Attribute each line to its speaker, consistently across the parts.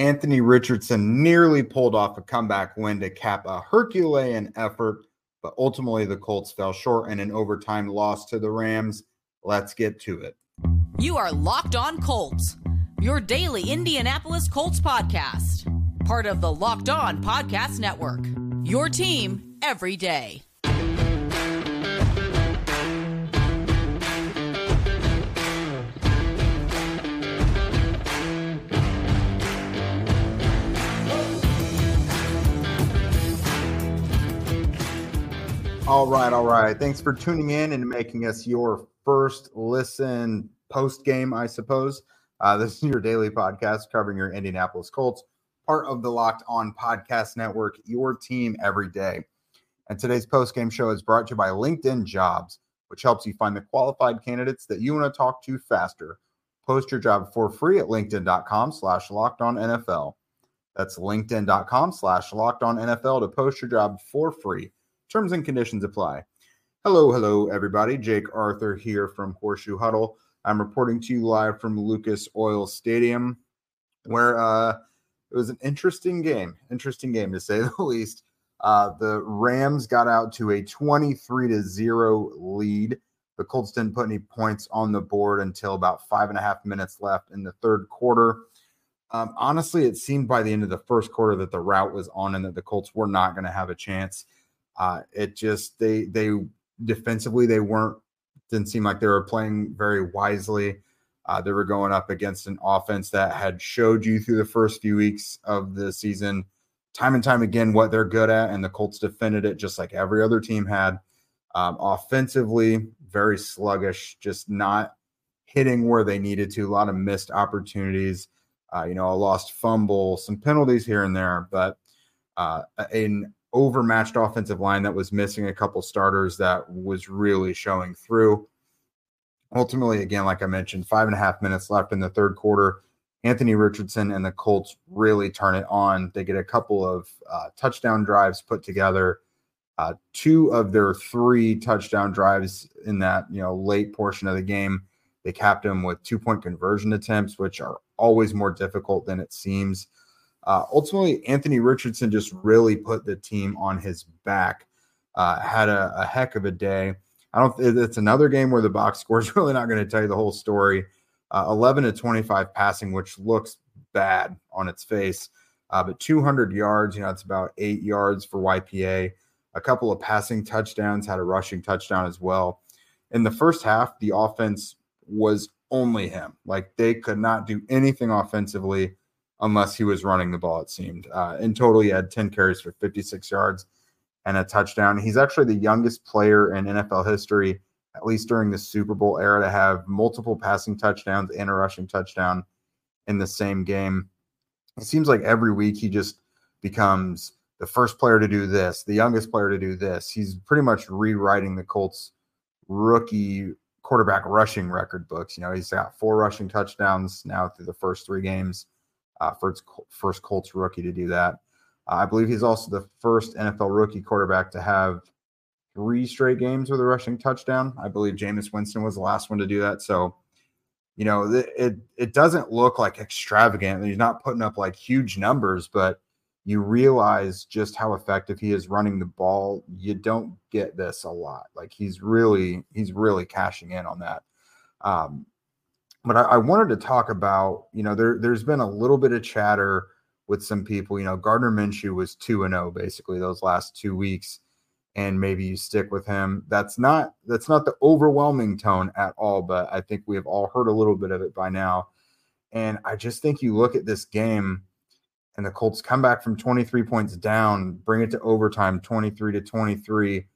Speaker 1: Anthony Richardson nearly pulled off a comeback win to cap a Herculean effort, but ultimately the Colts fell short in an overtime loss to the Rams. Let's get to it.
Speaker 2: You are Locked On Colts, your daily Indianapolis Colts podcast, part of the Locked On Podcast Network. Your team every day.
Speaker 1: All right, all right. Thanks for tuning in and making us your first listen post game, I suppose. Uh, this is your daily podcast covering your Indianapolis Colts, part of the Locked On Podcast Network, your team every day. And today's post game show is brought to you by LinkedIn Jobs, which helps you find the qualified candidates that you want to talk to faster. Post your job for free at linkedin.com slash locked on NFL. That's linkedin.com slash locked on NFL to post your job for free. Terms and conditions apply. Hello, hello, everybody. Jake Arthur here from Horseshoe Huddle. I'm reporting to you live from Lucas Oil Stadium, where uh, it was an interesting game. Interesting game to say the least. Uh, the Rams got out to a 23 to 0 lead. The Colts didn't put any points on the board until about five and a half minutes left in the third quarter. Um, honestly, it seemed by the end of the first quarter that the rout was on and that the Colts were not going to have a chance. Uh, it just they they defensively they weren't didn't seem like they were playing very wisely. Uh, they were going up against an offense that had showed you through the first few weeks of the season, time and time again, what they're good at, and the Colts defended it just like every other team had. Um, offensively, very sluggish, just not hitting where they needed to. A lot of missed opportunities. Uh, you know, a lost fumble, some penalties here and there, but uh, an overmatched offensive line that was missing a couple starters that was really showing through. Ultimately, again, like I mentioned, five and a half minutes left in the third quarter. Anthony Richardson and the Colts really turn it on. They get a couple of uh, touchdown drives put together. Uh, two of their three touchdown drives in that you know late portion of the game, they capped them with two point conversion attempts, which are always more difficult than it seems. Uh, ultimately, Anthony Richardson just really put the team on his back. Uh, had a, a, heck of a day. I don't. It's another game where the box score is really not going to tell you the whole story. Uh, 11 to 25 passing, which looks bad on its face, uh, but 200 yards. You know, it's about eight yards for YPA. A couple of passing touchdowns, had a rushing touchdown as well. In the first half, the offense was only him. Like they could not do anything offensively unless he was running the ball, it seemed. Uh, in total, he had 10 carries for 56 yards and a touchdown. He's actually the youngest player in NFL history, at least during the Super Bowl era, to have multiple passing touchdowns and a rushing touchdown in the same game. It seems like every week he just becomes the first player to do this, the youngest player to do this. He's pretty much rewriting the Colts rookie quarterback rushing record books. You know, he's got four rushing touchdowns now through the first three games uh, first first Colts rookie to do that. Uh, I believe he's also the first NFL rookie quarterback to have three straight games with a rushing touchdown. I believe Jameis Winston was the last one to do that. So, you know, it it, it doesn't look like extravagant. He's not putting up like huge numbers, but you realize just how effective he is running the ball. You don't get this a lot. Like he's really he's really cashing in on that. Um, but I, I, wanted to talk about, you know, there there's been a little bit of chatter with some people. You know, Gardner Minshew was two and zero oh basically those last two weeks, and maybe you stick with him. That's not that's not the overwhelming tone at all, but I think we have all heard a little bit of it by now. And I just think you look at this game, and the Colts come back from 23 points down, bring it to overtime, 23 to 23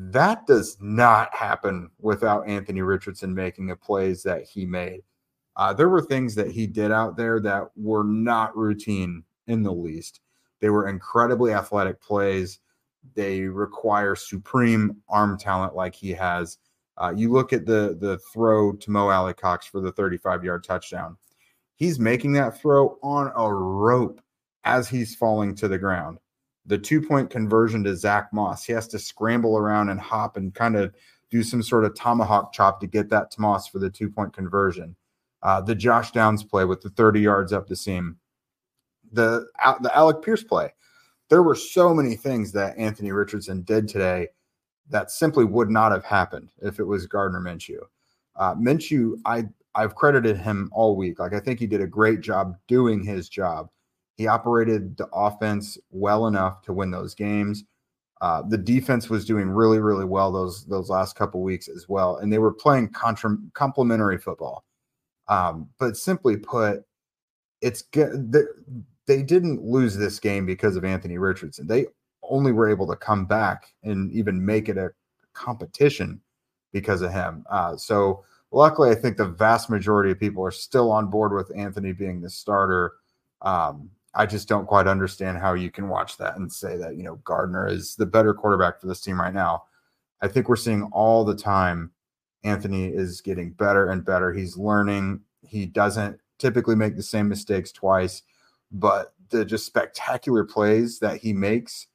Speaker 1: that does not happen without Anthony Richardson making the plays that he made. Uh, there were things that he did out there that were not routine in the least. They were incredibly athletic plays. They require supreme arm talent like he has. Uh, you look at the the throw to Mo Alie-Cox for the 35 yard touchdown. He's making that throw on a rope as he's falling to the ground the two point conversion to Zach Moss. He has to scramble around and hop and kind of do some sort of tomahawk chop to get that to Moss for the two point conversion. Uh, the Josh Downs play with the 30 yards up the seam. the the Alec Pierce play. There were so many things that Anthony Richardson did today that simply would not have happened if it was Gardner Minshew. Uh, Minshew, I I've credited him all week. Like I think he did a great job doing his job. He operated the offense well enough to win those games. Uh, the defense was doing really, really well those those last couple weeks as well, and they were playing contra- complementary football. Um, but simply put, it's good. They didn't lose this game because of Anthony Richardson. They only were able to come back and even make it a competition because of him. Uh, so luckily, I think the vast majority of people are still on board with Anthony being the starter. Um, I just don't quite understand how you can watch that and say that, you know, Gardner is the better quarterback for this team right now. I think we're seeing all the time Anthony is getting better and better. He's learning. He doesn't typically make the same mistakes twice, but the just spectacular plays that he makes,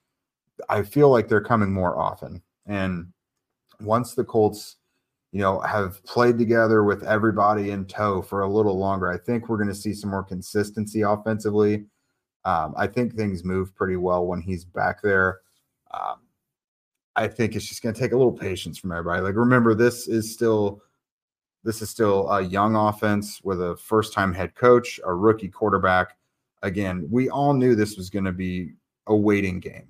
Speaker 1: I feel like they're coming more often. And once the Colts you know, have played together with everybody in tow for a little longer. I think we're going to see some more consistency offensively. Um, I think things move pretty well when he's back there. Um, I think it's just going to take a little patience from everybody. Like, remember, this is still this is still a young offense with a first time head coach, a rookie quarterback. Again, we all knew this was going to be a waiting game,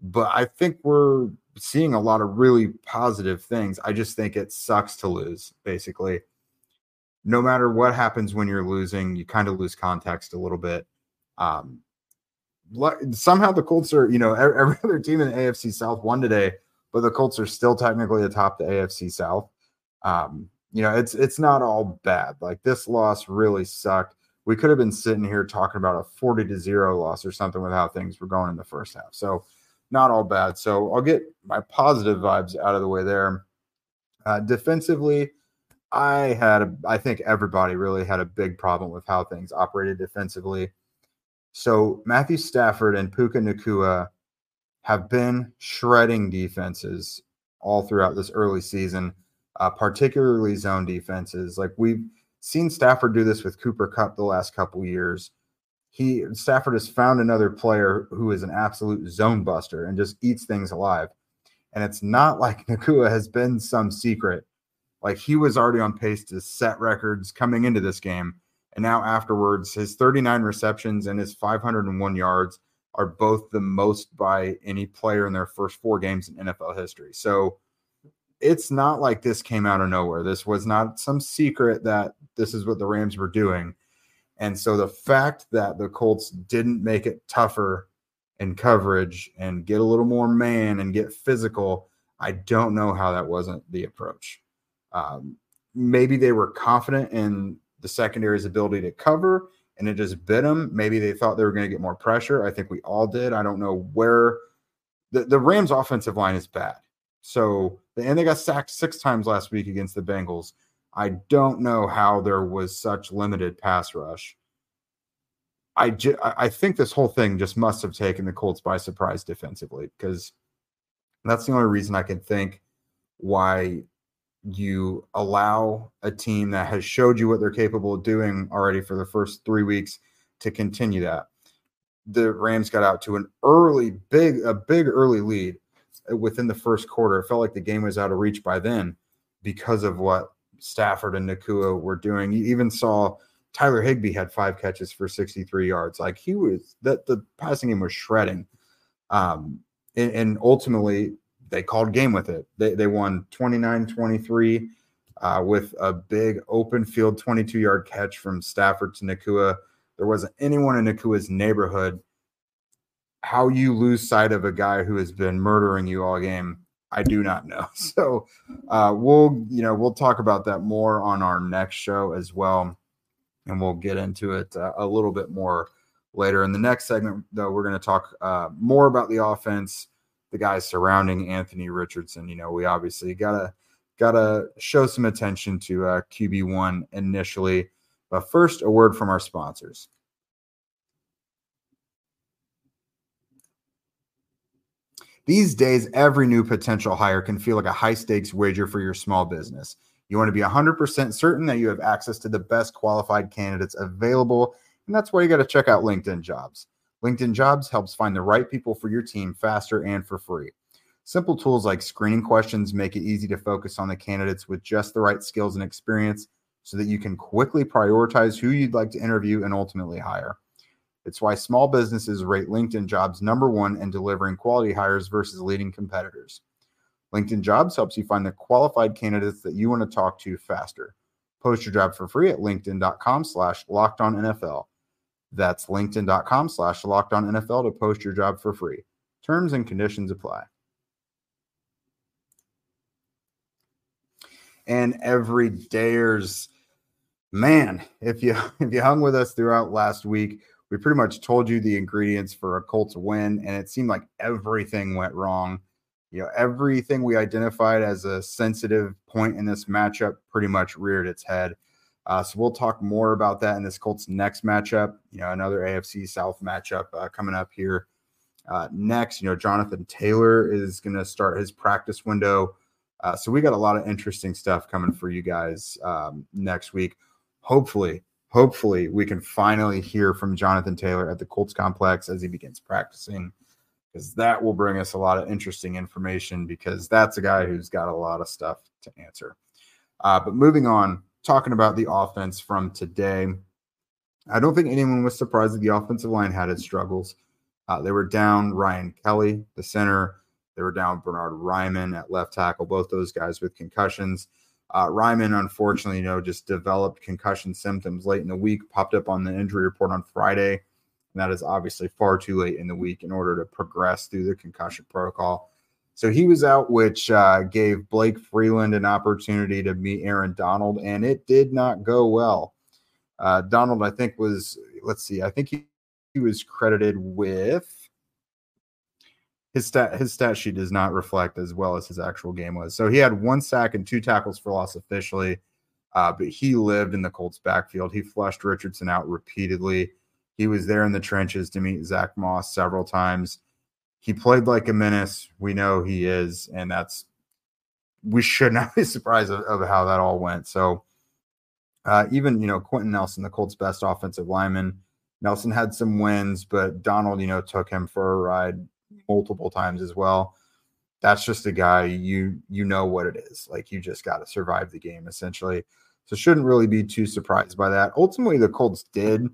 Speaker 1: but I think we're seeing a lot of really positive things. I just think it sucks to lose, basically. No matter what happens when you're losing, you kind of lose context a little bit. Um, somehow the Colts are, you know, every other team in the AFC South won today, but the Colts are still technically atop the AFC South. Um, you know, it's it's not all bad. Like this loss really sucked. We could have been sitting here talking about a 40 to 0 loss or something with how things were going in the first half. So not all bad. So I'll get my positive vibes out of the way there. Uh, defensively, I had, a, I think everybody really had a big problem with how things operated defensively. So Matthew Stafford and Puka Nacua have been shredding defenses all throughout this early season, uh, particularly zone defenses. Like we've seen Stafford do this with Cooper Kupp the last couple years he Stafford has found another player who is an absolute zone buster and just eats things alive. And it's not like Nacua has been some secret. Like he was already on pace to set records coming into this game. And now afterwards, his 39 receptions and his 501 yards are both the most by any player in their first four games in NFL history. So it's not like this came out of nowhere. This was not some secret that this is what the Rams were doing. And so the fact that the Colts didn't make it tougher in coverage and get a little more man and get physical, I don't know how that wasn't the approach. Um, maybe they were confident in the secondary's ability to cover and it just bit them. Maybe they thought they were going to get more pressure. I think we all did. I don't know where the, the Rams offensive line is bad. So, and they got sacked six times last week against the Bengals. I don't know how there was such limited pass rush. I ju- I think this whole thing just must have taken the Colts by surprise defensively because that's the only reason I can think why you allow a team that has showed you what they're capable of doing already for the first three weeks to continue that. The Rams got out to an early, big, a big early lead within the first quarter. It felt like the game was out of reach by then because of what Stafford and Nacua were doing. You even saw Tyler Higbee had five catches for 63 yards. Like he was that the passing game was shredding. Um, and, and, ultimately they called game with it. They, they won 29 23 uh, with a big open field 22 yard catch from Stafford to Nacua. There wasn't anyone in Nacua's neighborhood. How you lose sight of a guy who has been murdering you all game I do not know. So uh, we'll, you know, we'll talk about that more on our next show as well, and we'll get into it uh, a little bit more later. In the next segment, though, we're going to talk uh, more about the offense, the guys surrounding Anthony Richardson. You know, we obviously gotta gotta show some attention to uh, QB one initially, but first, a word from our sponsors. These days, every new potential hire can feel like a high stakes wager for your small business. You want to be 100% certain that you have access to the best qualified candidates available And that's why you got to check out LinkedIn Jobs. LinkedIn Jobs helps find the right people for your team faster and for free. Simple tools like screening questions make it easy to focus on the candidates with just the right skills and experience so that you can quickly prioritize who you'd like to interview and ultimately hire. It's why small businesses rate LinkedIn jobs number one in delivering quality hires versus leading competitors. LinkedIn jobs helps you find the qualified candidates that you want to talk to faster. Post your job for free at LinkedIn.com slash locked on NFL. That's LinkedIn.com slash NFL to post your job for free. Terms and conditions apply. And every dayers, man, if you if you hung with us throughout last week, we pretty much told you the ingredients for a Colts win, and it seemed like everything went wrong. You know, everything we identified as a sensitive point in this matchup pretty much reared its head. Uh, so we'll talk more about that in this Colts next matchup. You know, another AFC South matchup uh, coming up here uh, next. You know, Jonathan Taylor is going to start his practice window uh, so we got a lot of interesting stuff coming for you guys um, next week. Hopefully, hopefully we can finally hear from Jonathan Taylor at the Colts complex as he begins practicing, because that will bring us a lot of interesting information. Because that's a guy who's got a lot of stuff to answer. Uh, but moving on, talking about the offense from today, I don't think anyone was surprised that the offensive line had its struggles. Uh, they were down Ryan Kelly, the center. They were down Bernhard Raimann at left tackle, both those guys with concussions. Uh, Raimann, unfortunately, you know, just developed concussion symptoms late in the week, popped up on the injury report on Friday. And that is obviously far too late in the week in order to progress through the concussion protocol. So he was out, which uh, gave Blake Freeland an opportunity to meet Aaron Donald, and it did not go well. Uh, Donald, I think, was, let's see, I think he, he was credited with his stat his stat sheet does not reflect as well as his actual game was. So he had one sack and two tackles for loss officially, uh, but he lived in the Colts backfield. He flushed Richardson out repeatedly. He was there in the trenches to meet Zach Moss several times. He played like a menace. We know he is, and that's we should not be surprised of, of how that all went. So uh, even you know Quenton Nelson, the Colts' best offensive lineman. Nelson had some wins, but Donald, you know, took him for a ride multiple times as well. That's just a guy you you know what it is. Like you just got to survive the game essentially. So shouldn't really be too surprised by that. Ultimately, the Colts did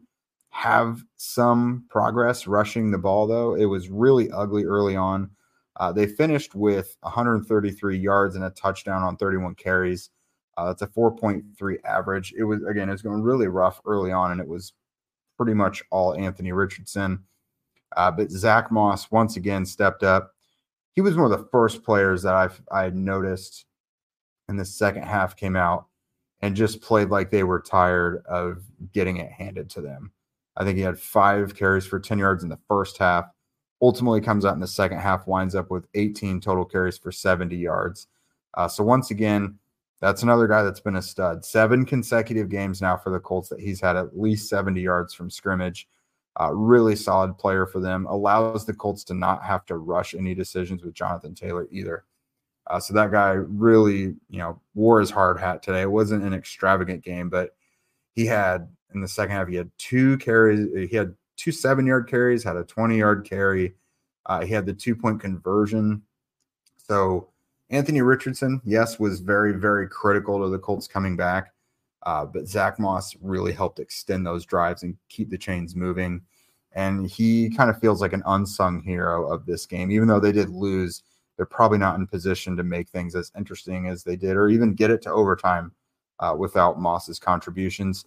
Speaker 1: have some progress rushing the ball, though. It was really ugly early on. Uh, they finished with 133 yards and a touchdown on 31 carries. Uh, that's a 4.3 average. It was again, it was going really rough early on, and it was pretty much all Anthony Richardson. Uh, but Zach Moss once again stepped up. He was one of the first players that I've I noticed in the second half came out and just played like they were tired of getting it handed to them. I think he had five carries for 10 yards in the first half. Ultimately comes out in the second half, winds up with 18 total carries for 70 yards. Uh, so once again, that's another guy that's been a stud. Seven consecutive games now for the Colts that he's had at least 70 yards from scrimmage. Uh, really solid player for them. Allows the Colts to not have to rush any decisions with Jonathan Taylor either. Uh, so that guy really, you know, wore his hard hat today. It wasn't an extravagant game, but he had in the second half he had two carries. He had two seven yard carries, had a twenty yard carry. Uh, he had the two point conversion. So Anthony Richardson, yes, was very very critical to the Colts coming back. Uh, but Zach Moss really helped extend those drives and keep the chains moving. And he kind of feels like an unsung hero of this game. Even though they did lose, they're probably not in position to make things as interesting as they did or even get it to overtime uh, without Moss's contributions.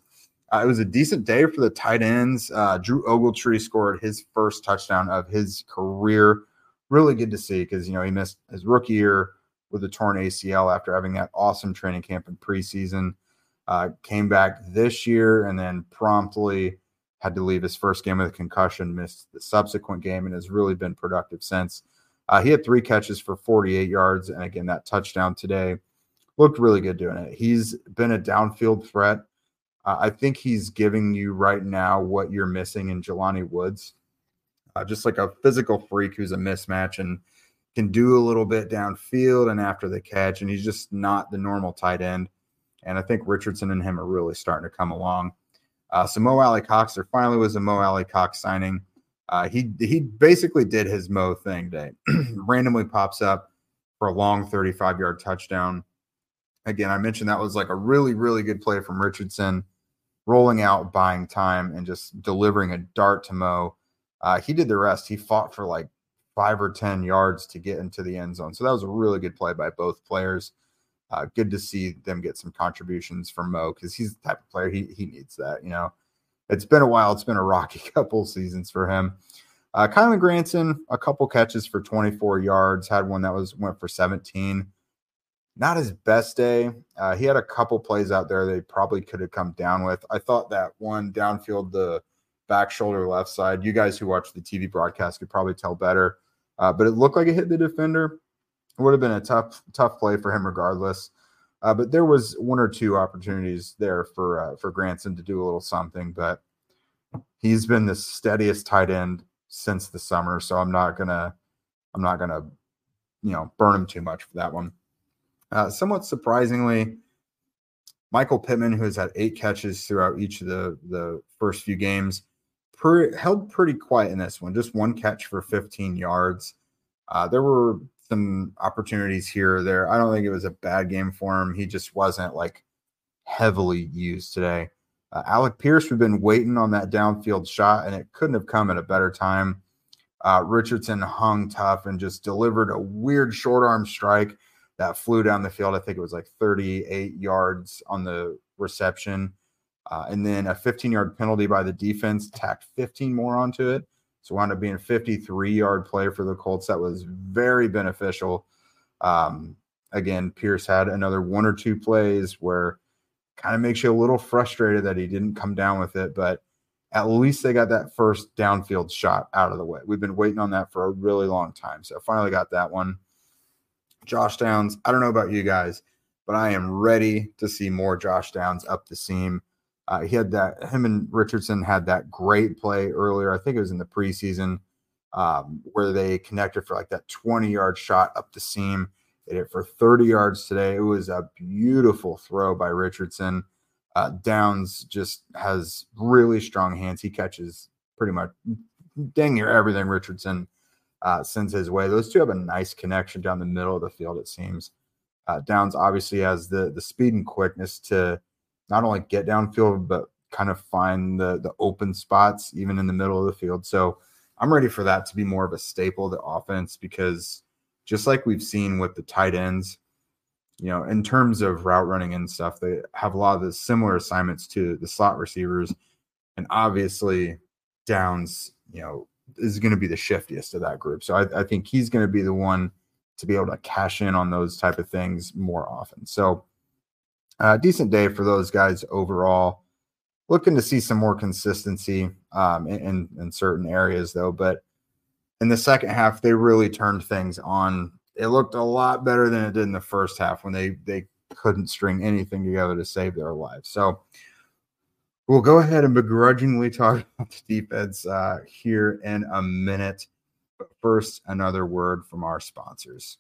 Speaker 1: Uh, it was a decent day for the tight ends. Uh, Drew Ogletree scored his first touchdown of his career. Really good to see because, you know, he missed his rookie year with a torn ACL after having that awesome training camp in preseason. Uh, came back this year and then promptly had to leave his first game with a concussion, missed the subsequent game, and has really been productive since. Uh, he had three catches for 48 yards, and again, that touchdown today looked really good doing it. He's been a downfield threat. Uh, I think he's giving you right now what you're missing in Jelani Woods, uh, just like a physical freak who's a mismatch and can do a little bit downfield and after the catch, and he's just not the normal tight end. And I think Richardson and him are really starting to come along. Uh, so Mo Alie-Cox, there finally was a Mo Alie-Cox signing. Uh, he he basically did his Mo thing day. Randomly pops up for a long 35 yard touchdown. Again, I mentioned that was like a really really good play from Richardson, rolling out, buying time, and just delivering a dart to Mo. Uh, he did the rest. He fought for like five or 10 yards to get into the end zone. So that was a really good play by both players. Uh, good to see them get some contributions from Mo because he's the type of player he, he needs that. You know, it's been a while. It's been a rocky couple seasons for him. Uh, Kylen Granson, a couple catches for 24 yards, had one that was went for 17. Not his best day. Uh, he had a couple plays out there they probably could have come down with. I thought that one downfield, the back shoulder left side. You guys who watch the TV broadcast could probably tell better, uh, but it looked like it hit the defender. It would have been a tough, tough play for him regardless. Uh, but there was one or two opportunities there for uh, for Granson to do a little something, but he's been the steadiest tight end since the summer, so I'm not gonna I'm not gonna you know burn him too much for that one. Uh, somewhat surprisingly, Michael Pittman, who has had eight catches throughout each of the the first few games, per, held pretty quiet in this one. Just one catch for 15 yards. Uh, there were some opportunities here or there. I don't think it was a bad game for him. He just wasn't like heavily used today. Uh, Alec Pierce, we've been waiting on that downfield shot, and it couldn't have come at a better time. Uh, Richardson hung tough and just delivered a weird short arm strike that flew down the field. I think it was like 38 yards on the reception. Uh, and then a 15 yard penalty by the defense tacked 15 more onto it. So wound up being a 53 yard play for the Colts. That was very beneficial. Um, again, Pierce had another one or two plays where kind of makes you a little frustrated that he didn't come down with it, but at least they got that first downfield shot out of the way. We've been waiting on that for a really long time. So finally got that one. Josh Downs, I don't know about you guys, but I am ready to see more Josh Downs up the seam. Uh, he had that, him and Richardson had that great play earlier. I think it was in the preseason um, where they connected for like that 20 yard shot up the seam. It for 30 yards today. It was a beautiful throw by Richardson. Uh, Downs just has really strong hands. He catches pretty much dang near everything Richardson uh, sends his way. Those two have a nice connection down the middle of the field, it seems. Uh, Downs obviously has the the speed and quickness to not only get downfield, but kind of find the the open spots even in the middle of the field. So I'm ready for that to be more of a staple of the offense because just like we've seen with the tight ends, you know, in terms of route running and stuff, they have a lot of the similar assignments to the slot receivers. And obviously, Downs, you know, is going to be the shiftiest of that group. So I, I think he's going to be the one to be able to cash in on those type of things more often. So, uh, decent day for those guys overall. Looking to see some more consistency um, in, in, in certain areas, though. But in the second half, they really turned things on. It looked a lot better than it did in the first half when they they couldn't string anything together to save their lives. So we'll go ahead and begrudgingly talk about the defense uh, here in a minute. But first, another word from our sponsors.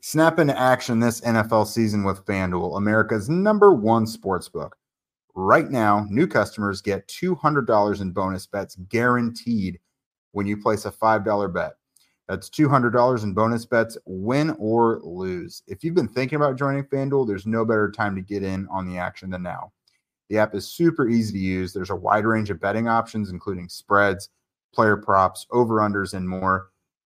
Speaker 1: Snap into action this NFL season with FanDuel, America's number one sports book. Right now, new customers get $200 in bonus bets guaranteed when you place a $5 bet. That's $200 in bonus bets, win or lose. If you've been thinking about joining FanDuel, there's no better time to get in on the action than now. The app is super easy to use. There's a wide range of betting options, including spreads, player props, over unders, and more.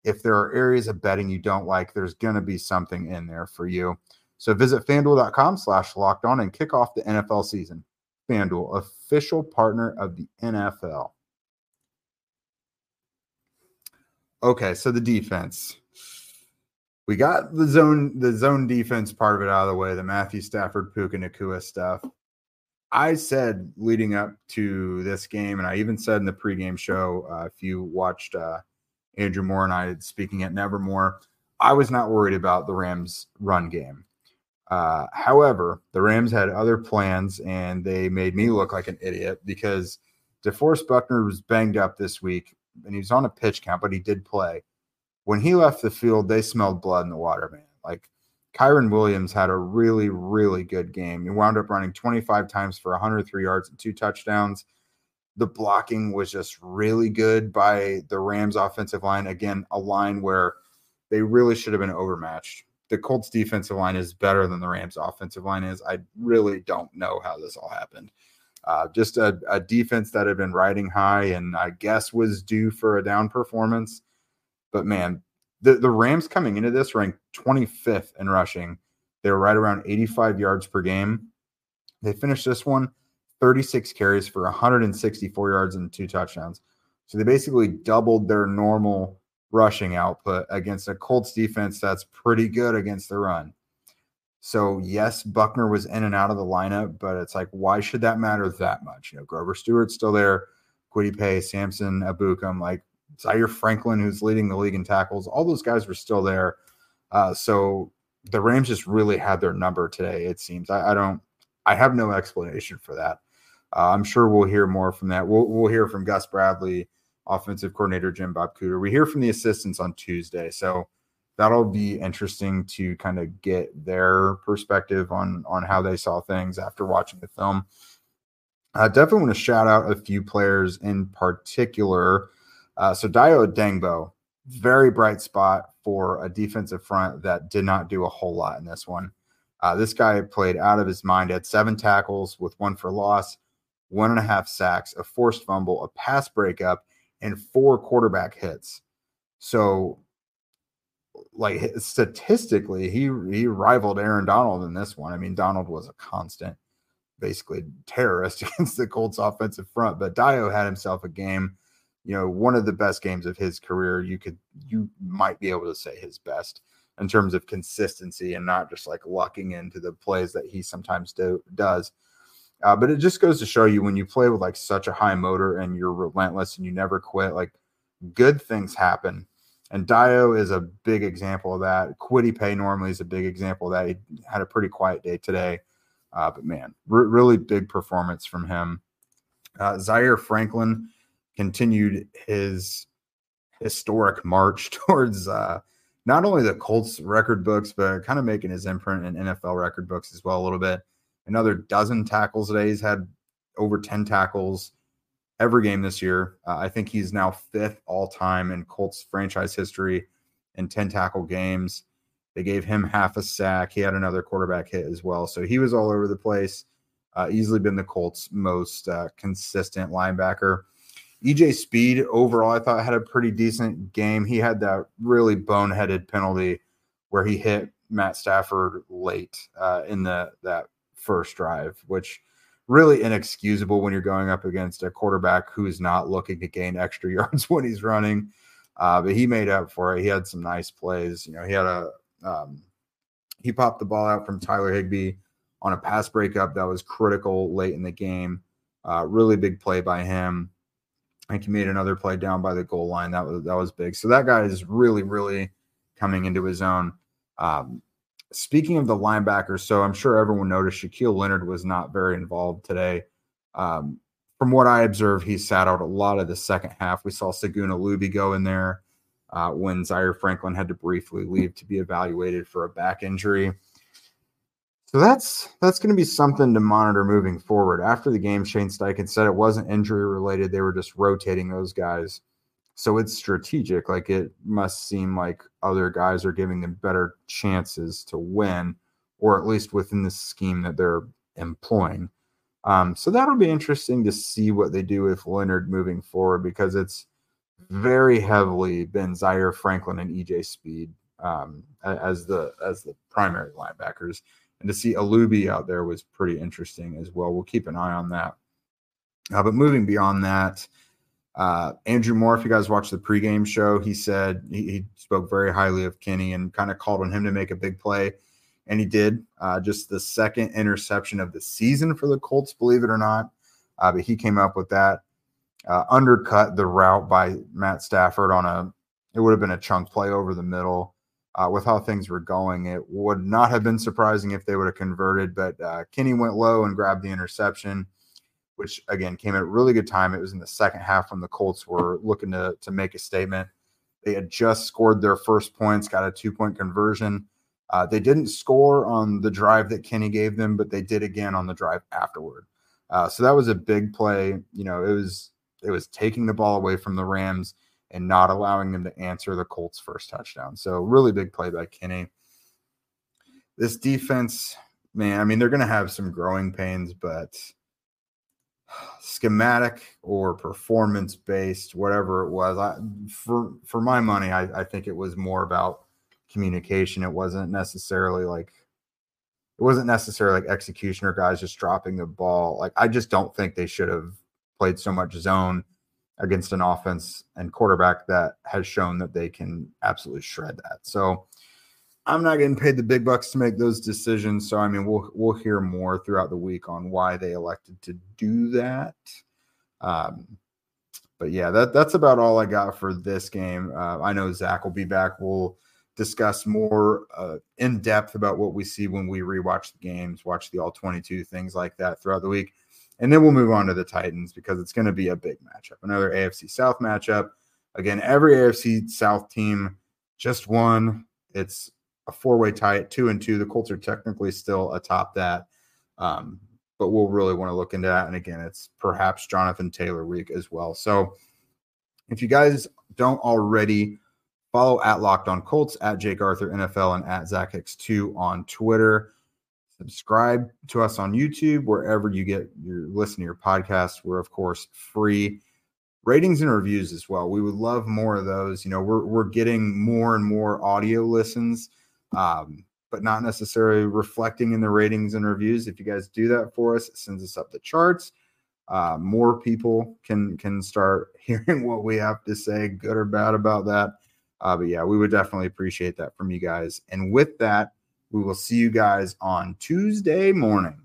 Speaker 1: If there are areas of betting you don't like, there's going to be something in there for you. So visit fanduel.com slash locked on and kick off the NFL season. FanDuel, official partner of the NFL. Okay, so the defense. We got the zone, the zone defense part of it out of the way, the Matthew Stafford, Puka Nacua stuff. I said leading up to this game, and I even said in the pregame show, uh, if you watched uh, Andrew Moore and I speaking at Nevermore, I was not worried about the Rams' run game. Uh, however, the Rams had other plans and they made me look like an idiot because DeForest Buckner was banged up this week and he was on a pitch count, but he did play. When he left the field, they smelled blood in the water, man. Like Kyren Williams had a really, really good game. He wound up running 25 times for 103 yards and two touchdowns. The blocking was just really good by the Rams offensive line. Again, a line where they really should have been overmatched. The Colts defensive line is better than the Rams offensive line is. I really don't know how this all happened. Uh, just a, a, defense that had been riding high and I guess was due for a down performance. But man, the, the Rams coming into this ranked 25th in rushing. They were right around 85 yards per game. They finished this one 36 carries for 164 yards and two touchdowns. So they basically doubled their normal rushing output against a Colts defense that's pretty good against the run. So yes, Buckner was in and out of the lineup, but it's like, why should that matter that much? You know, Grover Stewart's still there, Kwity Paye, Samson Ebukam, like Zaire Franklin, who's leading the league in tackles, all those guys were still there. Uh, so the Rams just really had their number today. It seems. I, I don't. I have no explanation for that. Uh, I'm sure we'll hear more from that. We'll we'll hear from Gus Bradley, offensive coordinator Jim Bob Cooter. We hear from the assistants on Tuesday, so that'll be interesting to kind of get their perspective on on how they saw things after watching the film. I definitely want to shout out a few players in particular. Uh, so Dayo Odeyingbo, very bright spot for a defensive front that did not do a whole lot in this one. Uh, this guy played out of his mind. Had seven tackles with one for loss, one and a half sacks, a forced fumble, a pass breakup, and four quarterback hits. So like statistically, he he rivaled Aaron Donald in this one. I mean, Donald was a constant, basically terrorist against the Colts offensive front, but Dayo had himself a game, you know, one of the best games of his career. You could you might be able to say his best in terms of consistency and not just like lucking into the plays that he sometimes do, does. Uh, but it just goes to show you when you play with like such a high motor and you're relentless and you never quit, like good things happen and Dayo is a big example of that. Kwity Paye normally is a big example of that. He had a pretty quiet day today. Uh, but man, r- really big performance from him. Uh, Zaire Franklin continued his historic march towards uh, not only the Colts record books, but kind of making his imprint in NFL record books as well a little bit. Another dozen tackles today. He's had over 10 tackles every game this year. Uh, I think he's now fifth all time in Colts franchise history in 10 tackle games. They gave him half a sack. He had another quarterback hit as well. So he was all over the place. Uh, easily been the Colts' most uh, consistent linebacker. EJ Speed overall, I thought had a pretty decent game. He had that really boneheaded penalty where he hit Matt Stafford late uh, in the that first drive, which really inexcusable when you're going up against a quarterback who's not looking to gain extra yards when he's running. Uh, but he made up for it. He had some nice plays. You know, he had a um, he popped the ball out from Tyler Higbee on a pass breakup that was critical late in the game. Uh, really big play by him. I think he made another play down by the goal line. That was that was big. So that guy is really, really coming into his own. Um, Speaking of the linebackers, so I'm sure everyone noticed Shaquille Leonard was not very involved today. Um, from what I observed, he sat out a lot of the second half. We saw Segun Olubi go in there uh, when Zaire Franklin had to briefly leave to be evaluated for a back injury. So that's that's going to be something to monitor moving forward. After the game, Shane Steichen said it wasn't injury related; they were just rotating those guys. So it's strategic. Like it must seem like other guys are giving them better chances to win, or at least within the scheme that they're employing. Um, so that'll be interesting to see what they do with Leonard moving forward because it's very heavily been Zaire Franklin and EJ Speed um, as the as the primary linebackers, and to see Olubi out there was pretty interesting as well. We'll keep an eye on that. Uh, but moving beyond that, uh, Andrew Moore, if you guys watched the pregame show, he said he, he spoke very highly of Kenny and kind of called on him to make a big play. And he did. Uh, just the second interception of the season for the Colts, believe it or not. Uh, but he came up with that. Uh, undercut the route by Matt Stafford on a, it would have been a chunk play over the middle. Uh, with how things were going, it would not have been surprising if they would have converted. But uh, Kenny went low and grabbed the interception which again came at a really good time. It was in the second half when the Colts were looking to to make a statement. They had just scored their first points, got a two point conversion. Uh, they didn't score on the drive that Kenny gave them, but they did again on the drive afterward. Uh, so that was a big play. You know, it was it was taking the ball away from the Rams and not allowing them to answer the Colts' first touchdown. So really big play by Kenny. This defense, man, I mean, they're going to have some growing pains, but schematic or performance based, whatever it was, I, for for my money, I, I think it was more about communication. It wasn't necessarily like it wasn't necessarily like execution or guys just dropping the ball. Like I just don't think they should have played so much zone against an offense and quarterback that has shown that they can absolutely shred that. So I'm not getting paid the big bucks to make those decisions. So I mean, we'll we'll hear more throughout the week on why they elected to do that. Um, but yeah, that that's about all I got for this game. Uh, I know Zach will be back. We'll discuss more uh, in depth about what we see when we rewatch the games, watch the all 22, things like that throughout the week. And then we'll move on to the Titans because it's going to be a big matchup, another AFC South matchup. Again, every AFC South team just won. It's a four way tie at two and two. The Colts are technically still atop that. Um, but we'll really want to look into that. And again, it's perhaps Jonathan Taylor week as well. So if you guys don't already Follow at Locked On Colts, at Jake Arthur NFL, and at Zach Hicks2 on Twitter. Subscribe to us on YouTube, wherever you get your listen to your podcast. We're of course free. Ratings and reviews as well. We would love more of those. You know, we're we're getting more and more audio listens, um, but not necessarily reflecting in the ratings and reviews. If you guys do that for us, it sends us up the charts. Uh, more people can can start hearing what we have to say, good or bad about that. Uh, but yeah, we would definitely appreciate that from you guys. And with that, we will see you guys on Tuesday morning.